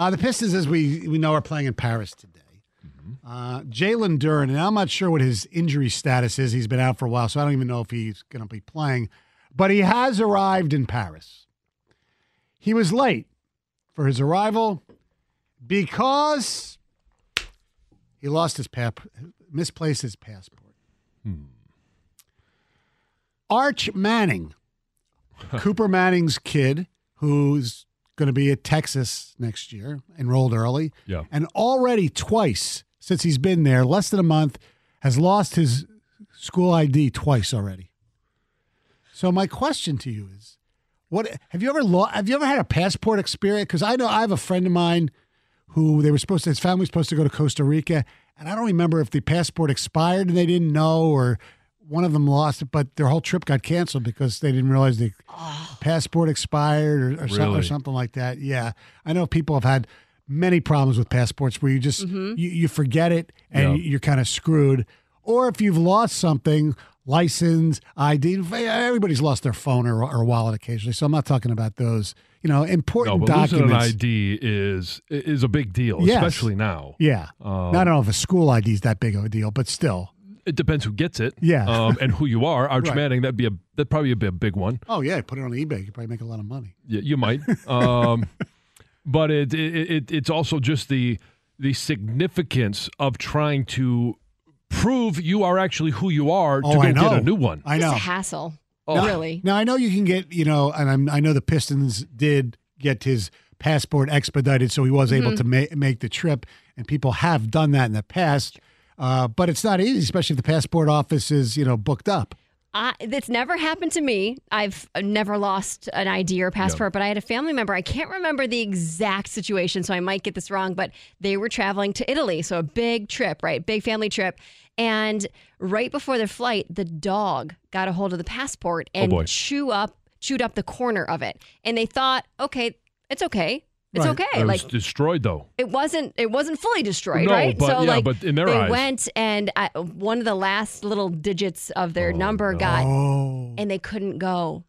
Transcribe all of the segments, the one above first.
Uh, the Pistons, as we, we know, are playing in Paris today. Uh, Jalen Duren, and I'm not sure what his injury status is. He's been out for a while, so I don't even know if he's going to be playing. But he has arrived in Paris. He was late for his arrival because he lost his pap, misplaced his passport. Arch Manning, Cooper Manning's kid, who's going to be at Texas next year, enrolled early. Yeah. And already twice since he's been there, less than a month, has lost his school ID twice already. So my question to you is, what have you ever lo- have you ever had a passport experience? Because I know I have a friend of mine who they were supposed to his family was supposed to go to Costa Rica, and I don't remember if the passport expired and they didn't know, or one of them lost it, but their whole trip got canceled because they didn't realize the passport expired or, or, some- or something like that. Yeah, I know people have had many problems with passports where you just you, you forget it and Yeah. you're kind of screwed. Or if you've lost something, license, ID, everybody's lost their phone or, or wallet occasionally. So I'm not talking about those, you know, No, important but losing an documents. ID is is a big deal, Yes. especially now. Yeah. Um, I don't know if a school ID is that big of a deal, but still. It depends who gets it, Yeah. um, and who you are. Arch Right. Manning, that'd be a that'd probably be a big one. Oh, yeah. Put it on eBay. You could probably make a lot of money. Yeah, you might. Um, but it, it, it it's also just the the significance of trying to prove you are actually who you are to Oh, go I get a new one. I Just know. a hassle. Oh. Really. Now I know you can get, you know, and I'm, I know the Pistons did get his passport expedited, so he was able to ma- make the trip, and people have done that in the past. Uh, but it's not easy, especially if the passport office is, you know, booked up. I, that's never happened to me. I've never lost an ID or passport, but I had a family member. I can't remember the exact situation, so I might get this wrong, but they were traveling to Italy. So a big trip, right? Big family trip. And right before their flight, the dog got a hold of the passport boy. and chew up, chewed up the corner of it. And they thought, okay, it's okay. It's Right. okay. It was like destroyed though. it wasn't it wasn't fully destroyed, No, right? but so yeah, like but in their they eyes. went and uh, one of the last little digits of their number got Oh. and they couldn't go.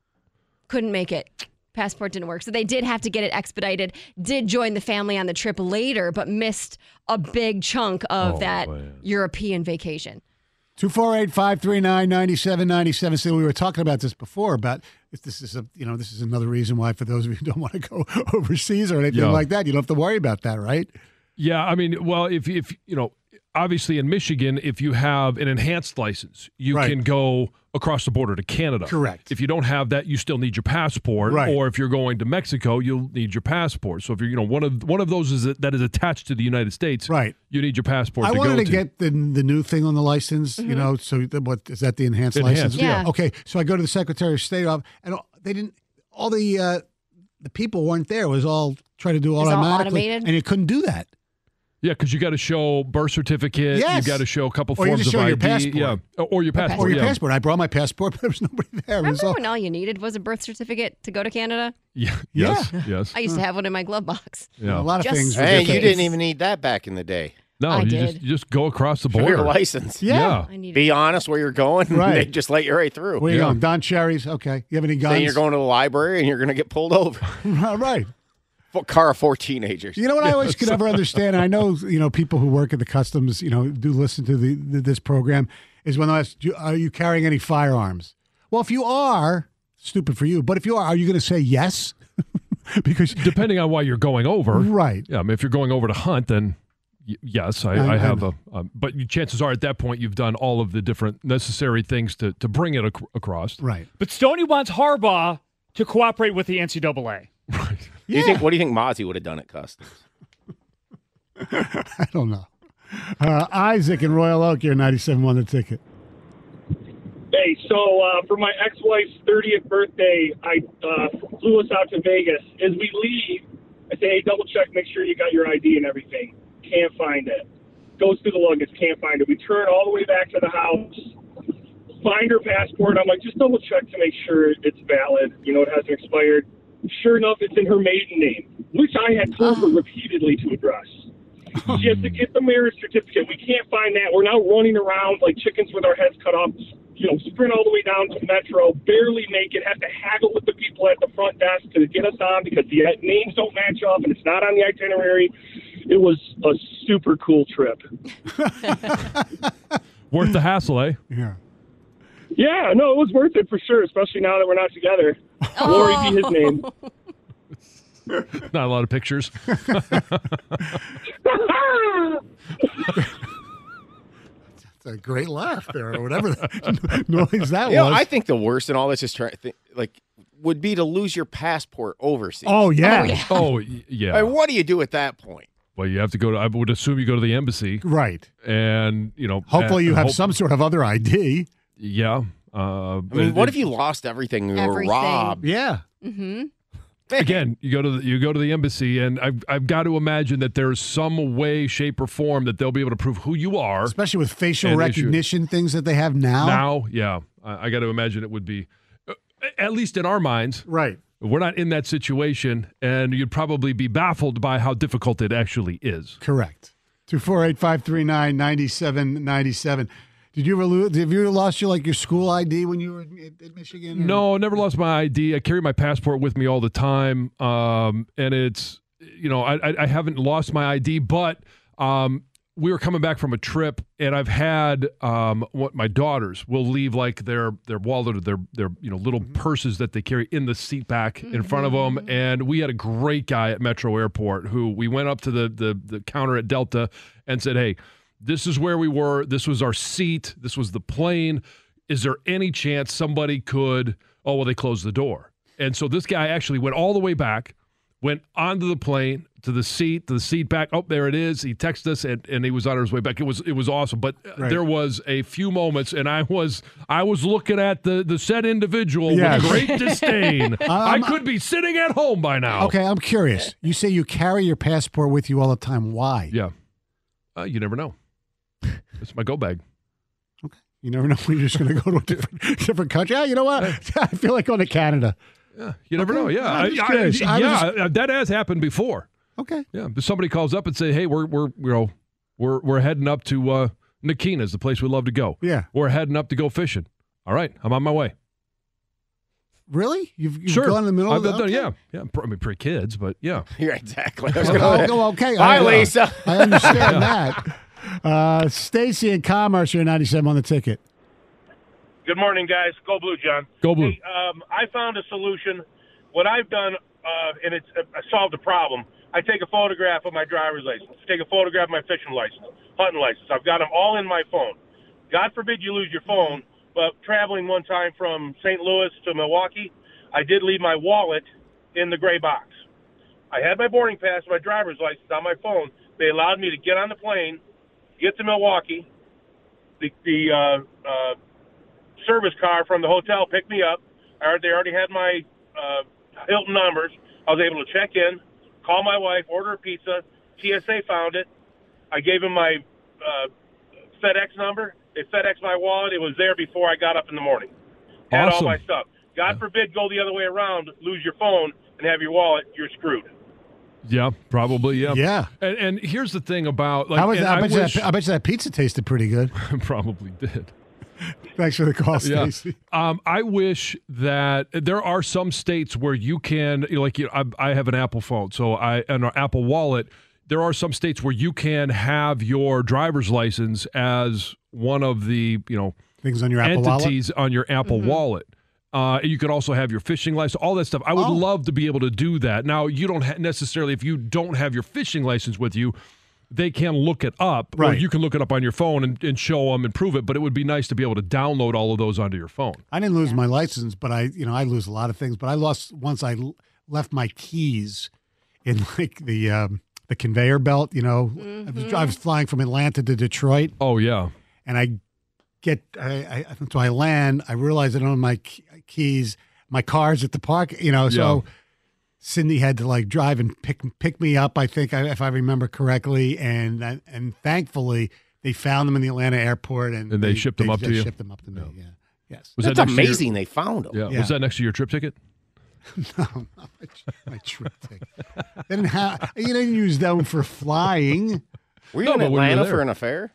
Couldn't make it. Passport didn't work. So they did have to get it expedited. Did join the family on the trip later, but missed a big chunk of Oh, that man. European vacation. 248 539 9797. So we were talking about this before about if this is a, you know, this is another reason why for those of you who don't want to go overseas or anything Yeah. like that, you don't have to worry about that, right? Yeah, I mean, well, if if you know, obviously in Michigan, if you have an enhanced license, you Right. can go across the border to Canada. Correct. If you don't have that, you still need your passport. Right. Or if you're going to Mexico, you'll need your passport. So if you're, you know, one of one of those is that is attached to the United States, Right. You need your passport. I to wanted go to get the the new thing on the license, you know. So the, what is that? The enhanced, Enhanced, license? yeah. Okay. So I go to the Secretary of State office, and all- they didn't. All the uh, the people weren't there. It was all trying to do was all automatically, automated? and you couldn't do that. Yeah, because you got to show birth certificate. Yes. You got to show a couple Or you forms of show your ID. passport. Yeah, or your passport. Or your yeah. passport. I brought my passport, but there was nobody there. It was Remember all- when all you needed was a birth certificate to go to Canada? Yeah. Yeah. Yes. Yes. I used to have one in my glove box. Yeah. a lot of Just- things. were Hey, you different. didn't even need that back in the day. no, I you did. just you just go across the For border. your license. Yeah. I needed Be honest where you're going. Right. They just let you right through. Where you Yeah. going? Don Cherry's. Okay. You have any guns? Saying you're going to the library and you're going to get pulled over. right. For car of four teenagers. You know what I always could never understand. I know you know people who work at the customs, you know, do listen to the, the this program. Is when I ask, "Do- "Are you carrying any firearms?" Well, if you are, stupid for you. But if you are, are you going to say yes? because Depending on why you're going over. right. Yeah, I mean, if you're going over to hunt, then y- yes, I, I- I, I have know. a. Um, but chances are, at that point, you've done all of the different necessary things to to bring it ac- across. Right. But Stoney wants Harbaugh to cooperate with the NCAA. Do you think? What do you think Mozzie would have done at Customs? I don't know. Uh, Isaac in Royal Oak, you're 97 on the ticket. Hey, so uh, for my ex-wife's 30th birthday, I uh, flew us out to Vegas. As we leave, I say, hey, double check, make sure you got your ID and everything. Can't find it. Goes through the luggage, can't find it. We turn all the way back to the house, find her passport. I'm like, just double check to make sure it's valid. You know, it hasn't expired. Sure enough, it's in her maiden name, which I had told her repeatedly to address. She has to get the marriage certificate. We can't find that. We're now running around like chickens with our heads cut off. You know, sprint all the way down to Metro, barely make it. Have to haggle with the people at the front desk to get us on because the names don't match up and it's not on the itinerary. It was a super cool trip. Worth the hassle, eh? Yeah. Yeah, no, it was worth it for sure, especially now that we're not together. Glory be his oh. name. Not a lot of pictures. That's a great laugh there, or whatever that noise that You know. I think the worst in all this is trying. Think, like, would be to lose your passport overseas. oh, yeah. oh, oh y- yeah. I mean, what do you do at that point? well, you have to go to. I would assume you go to the embassy, Right. and you know. Hopefully, and you have hope- some sort of other ID. Yeah. Uh, I mean, what if you lost everything and you were Everything. robbed? Yeah. Mm-hmm. again you go to the, you go to the embassy and I've, I've got to imagine that there's some way shape or form that they'll be able to prove who you are Especially with facial And issue- recognition things that they have now. now yeah i, I got to imagine it would be uh, at least in our minds Right. we're not in that situation and you'd probably be baffled by how difficult it actually is Correct. 248 539 9797. Did you ever lose? Have you ever lost your like your school ID when you were in, in Michigan? or- no never lost my id i carry my passport with me all the time um, and it's you know I, I, I haven't lost my id but um, we were coming back from a trip and i've had um, what my daughters will leave like their their wallet or their their you know little purses that they carry in the seat back in front of them and we had a great guy at metro airport who we went up to the the, the counter at delta and said hey this is where we were. This was our seat. This was the plane. Is there any chance somebody could oh well they closed the door. And so this guy actually went all the way back went onto the plane to the seat to the seat back. Oh there it is. He texted us and, and he was on his way back. It was it was awesome. But Right. there was a few moments and i was i was looking at the the said individual Yes. with great disdain. I Um, could be sitting at home by now. Okay, I'm curious. You say you carry your passport with you all the time. Why? yeah. Uh, you never know it's my go bag Okay. You never know when you're just going to go to a different, different country. Yeah, you know what? I feel like going to Canada. yeah you never Okay. know yeah I'm just I- I- curious. I was yeah just- uh, that has happened before Okay. Yeah, but somebody calls up and say, "Hey, we're we're you know we're we're heading up to uh, Nakina's, the place we love to go. Yeah. We're heading up to go fishing. All right, I'm on my way. Really? You've, you've sure, gone in the middle I've of the okay. yeah, yeah. I mean, pretty kids, but yeah. Yeah, exactly. I was gonna- oh, okay. Bye, I, Lisa. I understand that. Uh, Stacy in Commerce, you're 97 on the ticket. Good morning, guys. Go Blue, John. Go Blue. Hey, um, I found a solution. What I've done, uh, and it's uh, I solved a problem. I take a photograph of my driver's license, take a photograph of my fishing license, hunting license. I've got them all in my phone. God forbid you lose your phone, but traveling one time from St. Louis to Milwaukee, I did leave my wallet in the gray box. I had my boarding pass, my driver's license on my phone. They allowed me to get on the plane, get to Milwaukee. The, the uh, uh, service car from the hotel picked me up. I they already had my uh, Hilton numbers. I was able to check in, call my wife, order a pizza. TSA found it. I gave him my uh, FedEx number. They FedEx my wallet. It was there before I got up in the morning. Had all my stuff. God forbid go the other way around, lose your phone, and have your wallet. You're screwed. Yeah, probably. Yeah. Yeah. And, and here's the thing about like, was? I, I, bet you wish, that, I bet you that pizza tasted pretty good. probably did. Thanks for the call, Yeah. Um, I wish that there are some states where you can, you know, like you know, I, I have an Apple phone, so I and an Apple Wallet. There are some states where you can have your driver's license as one of the, you know, Things on your Apple Wallet. entities on your Apple Wallet. Uh, you could also have your fishing license, all that stuff. I would Oh. love to be able to do that. Now, you don't ha- necessarily, if you don't have your fishing license with you, they can look it up. Or Right. you can look it up on your phone and, and show them and prove it. But it would be nice to be able to download all of those onto your phone. I didn't lose my license, but I, you know, I lose a lot of things. But I lost once. I l- left my keys in like the um, the conveyor belt. You know, I, was, I was flying from Atlanta to Detroit, Oh, yeah. and I get, I, I so I land. I realize I don't have my keys. My car's at the park. You know, so. Cindy had to like drive and pick pick me up. I think, if I remember correctly, and and thankfully they found them in the Atlanta airport, and, And they shipped them up to you? Shipped them up to me. Yeah. Yes. Was That's that next your- amazing. They found them. yeah. Yeah. Was that next to your trip ticket? No, not my, my trip ticket. They didn't have, you didn't use them for flying. Were you No, in but when were Atlanta for an affair?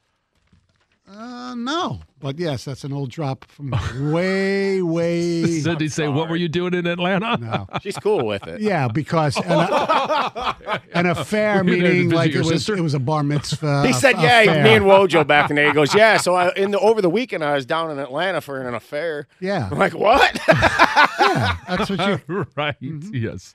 Uh, no, but yes, that's an old drop from way, way. Did he say, What were you doing in Atlanta? No. She's cool with it. Yeah, because an, an affair Were you there to meaning like it was sister? it was a bar mitzvah. He a- said, a "Yeah, fair. me and Wojo back in the day." He goes, "Yeah." So I, in the over the weekend, I was down in Atlanta for an affair. Yeah, I'm like, "What?" yeah, that's what you. right. Mm-hmm. Yes.